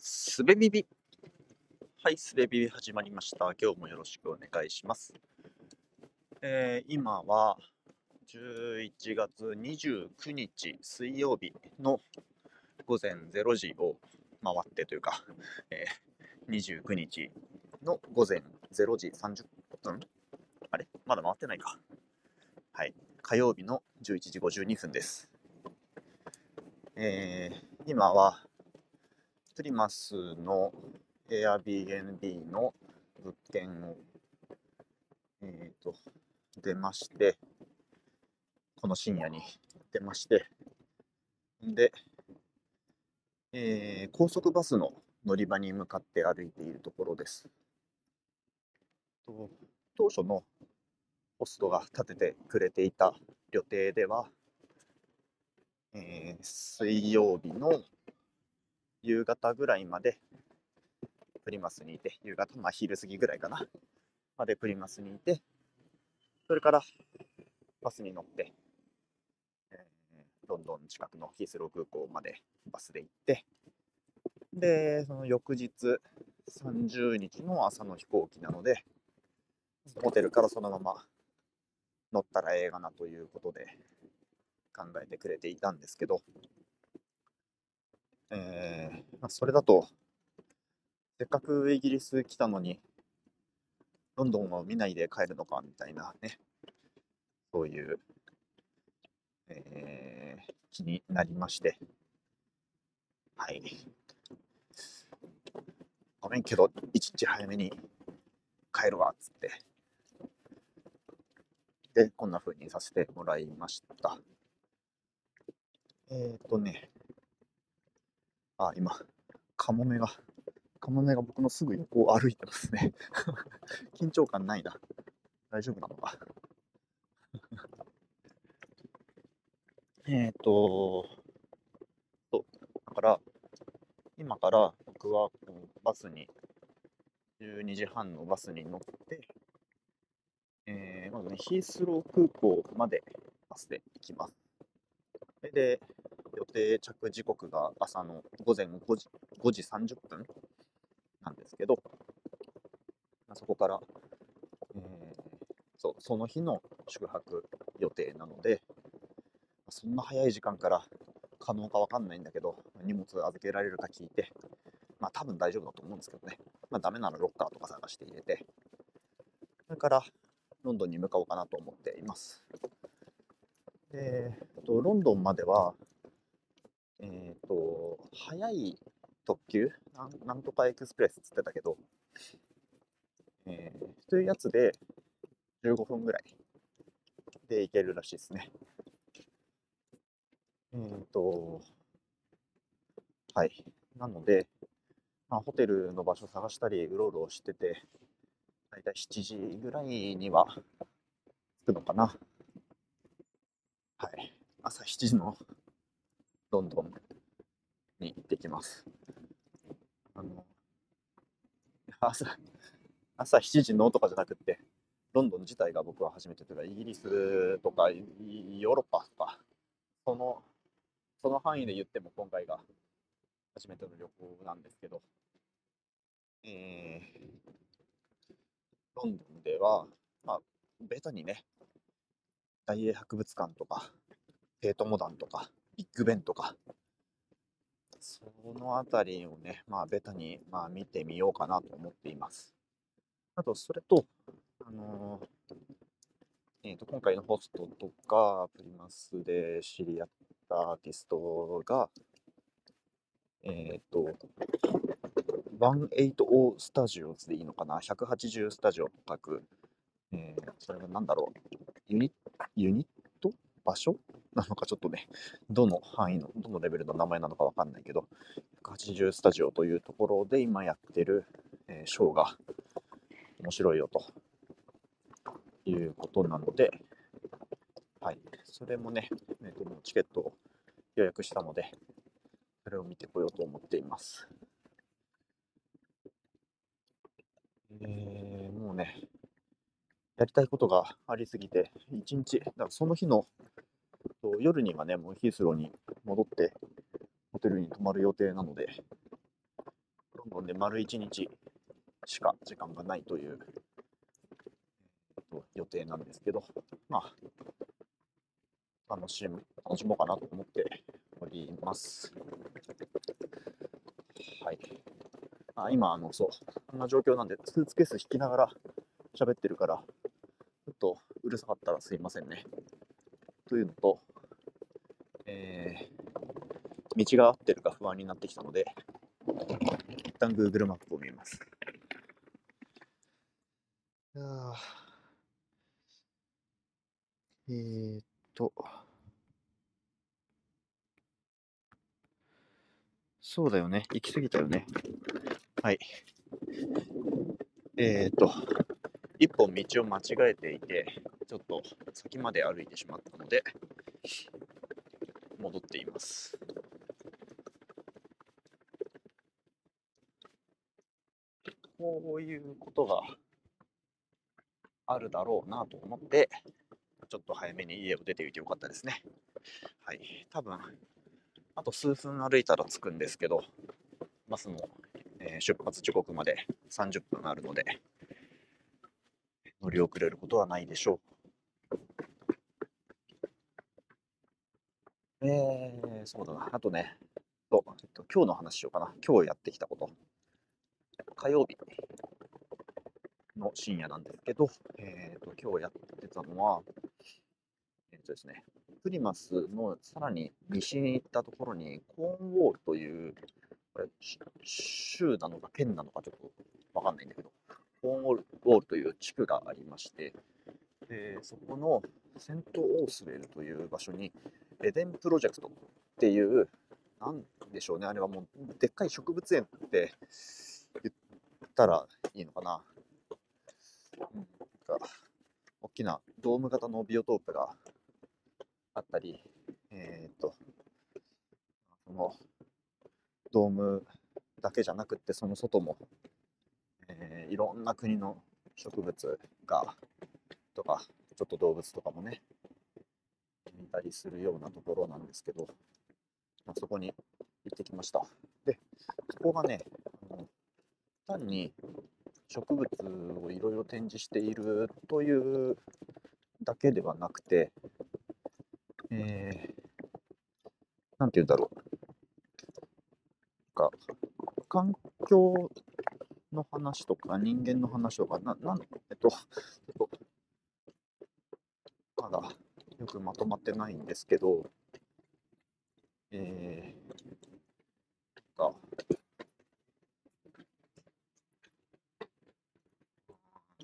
すべビビ。はい、すべビビ始まりました。今日もよろしくお願いします。えー今は11月29日水曜日の午前0時を回ってというか、えー29日の午前0時30分あれ？まだ回ってないか。はい。火曜日の11時52分です。えー今はプリマスの Airbnb の物件を、えー、と出まして、この深夜に出まして、で、えー高速バスの乗り場に向かって歩いているところです。と当初のホストが立ててくれていた予定では、えー水曜日の夕方ぐらいまでプリマスにいて、夕方、まあ昼過ぎぐらいかな、までプリマスにいて、それからバスに乗って、えーロンドン近くのヒースロー空港までバスで行って、で、その翌日、30日の朝の飛行機なので、ホテルからそのまま乗ったらええがなということで考えてくれていたんですけど、えーまあ、それだと、せっかくイギリス来たのに、ロンドンを見ないで帰るのかみたいなね、そういう、えー気になりまして、はい。ごめんけど、一日早めに帰るわっ、つって。で、こんな風にさせてもらいました。えっ、ー、とね、あ、今、カモメが、カモメが僕のすぐ横を歩いてますね。緊張感ないな。大丈夫なのか？えっと、そう、だから、今から僕はこうバスに、12時半のバスに乗って、えーまずね、ヒースロー空港までバスで行きます。それで、定着時刻が朝の午前5時 ,5 時30分なんですけど、まあそこから、えーそうその日の宿泊予定なので、そんな早い時間から可能かわかんないんだけど、荷物預けられるか聞いて、まあ多分大丈夫だと思うんですけどね、まあダメならロッカーとか探して入れて、それからロンドンに向かおうかなと思っています。で、えっとロンドンまでは、と、早い特急？なん、なんとかエクスプレスっつってたけど、えー、というやつで15分ぐらいで行けるらしいですね。えっ、と、はい。なので、まあ、ホテルの場所探したり、うろうろしてて、だいたい7時ぐらいには着くのかな。はい。朝7時のロンドンに行ってきます。あの、朝、朝7時のとかじゃなくって、ロンドン自体が僕は初めてというか、イギリスとか、ヨーロッパとか、その、その範囲で言っても今回が初めての旅行なんですけど、えー、ロンドンでは、まあ、ベタにね、大英博物館とか、テートモダンとか、ビッグベンとか、そのあたりをね、まあ、ベタに、まあ、見てみようかなと思っています。あと、それと、あのーえーと、今回のホストとか、プリマスで知り合ったアーティストが、えっ、と、180スタジオズでいいのかな ?180 スタジオと書く、えーそれが何だろう？ユニユニット？場所？なのかちょっとね、どの範囲の、どのレベルの名前なのかわかんないけど、180スタジオというところで今やってる、えーショーが面白いよと。いうことなので、はい、それもね、えーともチケットを予約したので、それを見てこようと思っています。えーもうね、やりたいことがありすぎて、一日、だからその日のと夜にはね、もうヒースローに戻って、ホテルに泊まる予定なので、ロンドンで丸1日しか時間がないという、えっと、予定なんですけど、まあ、楽しむ、楽しもうかなと思っております。はい。あ今、あの、そう、こんな状況なんで、スーツケース引きながら喋ってるから、ちょっとうるさかったらすいませんね。というのと、えー、道が合ってるか不安になってきたので、一旦 Google マップを見ます。あえー、っと、そうだよね。行き過ぎたよね。はい。えー、っと、一本道を間違えていて、ちょっと先まで歩いてしまったので、戻っています。こういうことがあるだろうなと思って、ちょっと早めに家を出ていてよかったですね。はい。多分、あと数分歩いたら着くんですけど、バスの、えー、出発時刻まで30分あるので、乗り遅れることはないでしょう。えー、そうだな。あとね、とえっと、今日の話しようかな。今日やってきたこと。火曜日の深夜なんですけど、えーと、今日やってたのは、えっ、とですね、プリマスのさらに西に行ったところに、コーンウォールという、これ、州なのか県なのかちょっとわかんないんだけど、コーンウォールという地区がありまして、でそこのセント・オースウェルという場所に、エデンプロジェクトっていう、なんでしょうね、あれはもう、でっかい植物園って言ったらいいのかな。うん、大きなドーム型のビオトープがあったり、えっ、と、そのドームだけじゃなくてその外も、えー、いろんな国の植物がとかちょっと動物とかもね見たりするようなところなんですけど、まあ、そこに行ってきましたでそこがね単に植物をいろいろ展示しているというだけではなくて、えー、なんて言うんだろう。か環境の話とか人間の話とか、な、なん、えっと、えっと、まだよくまとまってないんですけど、えー、が、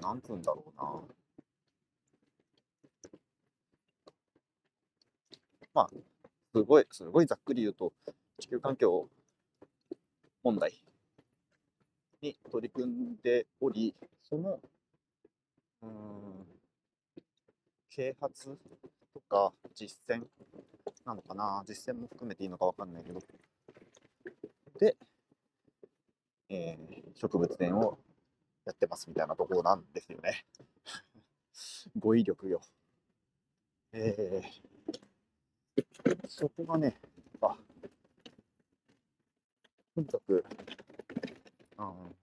なんつうんだろうな。まあ、すごい、すごいざっくり言うと、地球環境問題に取り組んでおり、その、うん、啓発か実践なのかな、実践も含めていいのかわかんないけど、で、えー、植物園をやってますみたいなところなんですよね。語彙力よ。えー、そこがね、あ、とにかく、うん、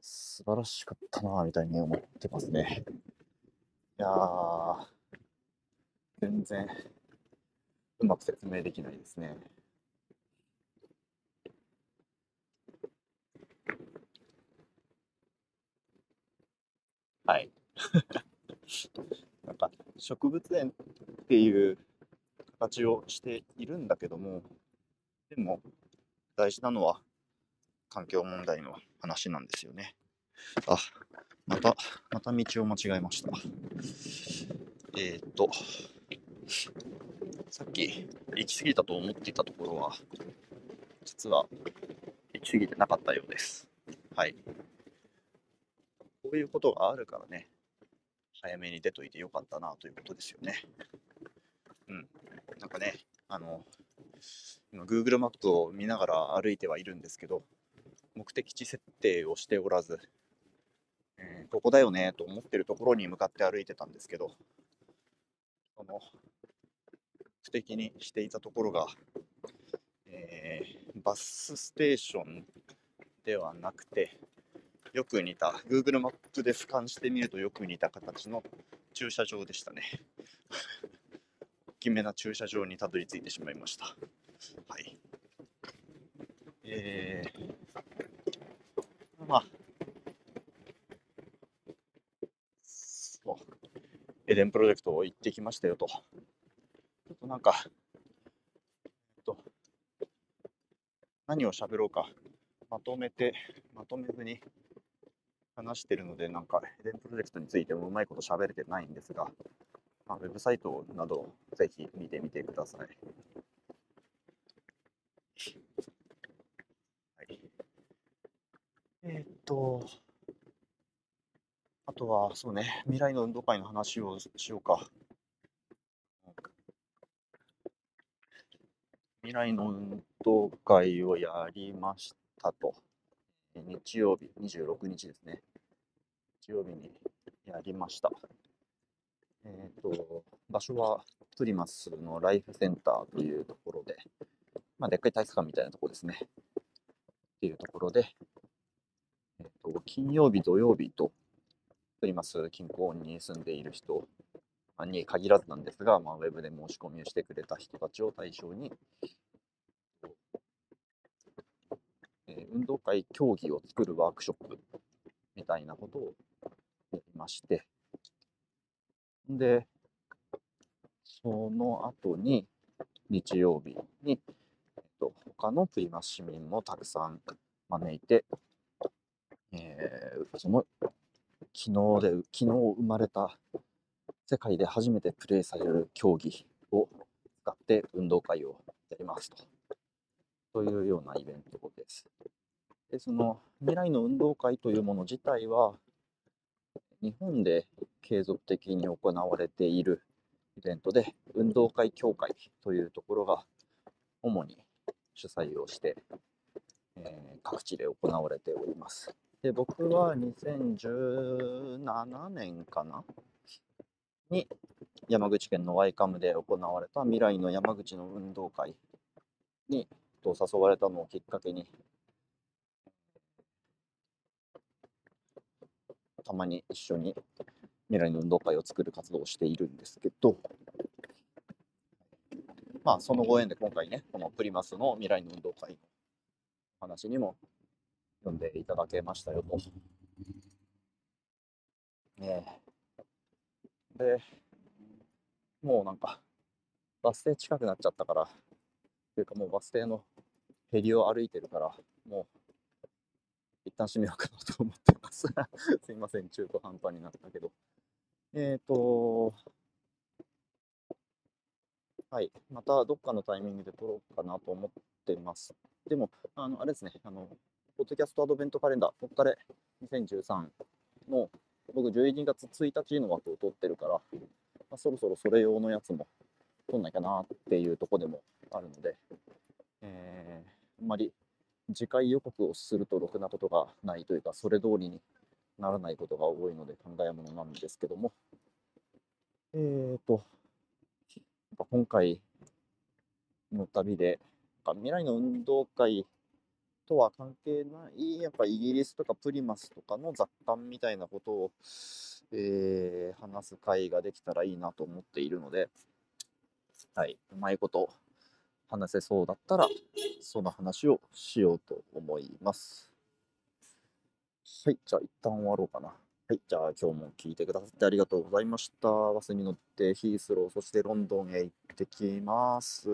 素晴らしかったなみたいに思ってますね。いやー、全然うまく説明できないですね。はい。なんか植物園っていう形をしているんだけども、でも大事なのは環境問題の話なんですよね。あ、また、また道を間違えました。えー、っと、さっき行き過ぎたと思っていたところは、実は行き過ぎてなかったようです。はい。こういうことがあるからね、早めに出といてよかったなということですよね。うん。なんかね、あの、今 Google マップを見ながら歩いてはいるんですけど、目的地設定をしておらず、えー、ここだよねと思ってるところに向かって歩いてたんですけど、その、不敵にしていたところが、えー、バスステーションではなくて、よく似た、Google マップで俯瞰してみるとよく似た形の駐車場でしたね。大きめな駐車場にたどり着いてしまいました。はい。えー、まあ、そう、エデンプロジェクト行ってきましたよと。ちょっとなんか、えっと、何を喋ろうか、まとめて、まとめずに話してるので、なんか、エデンプロジェクトについてもうまいこと喋れてないんですが、まあ、ウェブサイトなどぜひ見てみてください。はい、えー、っと、とは、そうね、未来の運動会の話をしようか。未来の運動会をやりましたと。日曜日、26日ですね。日曜日にやりました。えっ、ー、と、場所はプリマスのライフセンターというところで、まあ、でっかい体育館みたいなところですね。っていうところで、えっ、ー、と、金曜日、土曜日と、プリマス近郊に住んでいる人。に限らずなんですが、まあ、ウェブで申し込みをしてくれた人たちを対象に、え運動会競技を作るワークショップみたいなことをやりまして、で、その後に、日曜日に、えっと、他のプリマス市民もたくさん招いて、えー、その昨日で、昨日生まれた世界で初めてプレーされる競技を使って運動会をやりますと。というようなイベントです。で、その未来の運動会というもの自体は、日本で継続的に行われているイベントで、運動会協会というところが主に主催をして、えー、各地で行われております。で、僕は2017年かな？に山口県のワイカムで行われた未来の山口の運動会にと誘われたのをきっかけにたまに一緒に未来の運動会を作る活動をしているんですけど、まあ、そのご縁で今回ね、このプリマスの未来の運動会の話にも読んでいただけましたよと。ねで、もうなんか、バス停近くなっちゃったから、というかもうバス停のヘリを歩いてるから、もう一旦閉めようかなと思ってます。すいません、中途半端になったけど。えっ、ー、と、はい、またどっかのタイミングで撮ろうかなと思ってます。でも、あの、あれですね、あの、ポッドキャストアドベントカレンダー、こっから2013の、僕12月1日の枠を取ってるから、まあ、そろそろそれ用のやつも撮んないかなっていうとこでもあるので、えー、あんまり次回予告をするとろくなことがないというか、それ通りにならないことが多いので考えものなんですけども、えーと、今回の旅で、未来の運動会とは関係ない、やっぱイギリスとかプリマスとかの雑感みたいなことを、えー、話す会ができたらいいなと思っているので、はい、うまいこと話せそうだったら、その話をしようと思います。はい、じゃあ一旦終わろうかな。はい、じゃあ今日も聞いてくださってありがとうございました。バスに乗ってヒースロー、そしてロンドンへ行ってきます。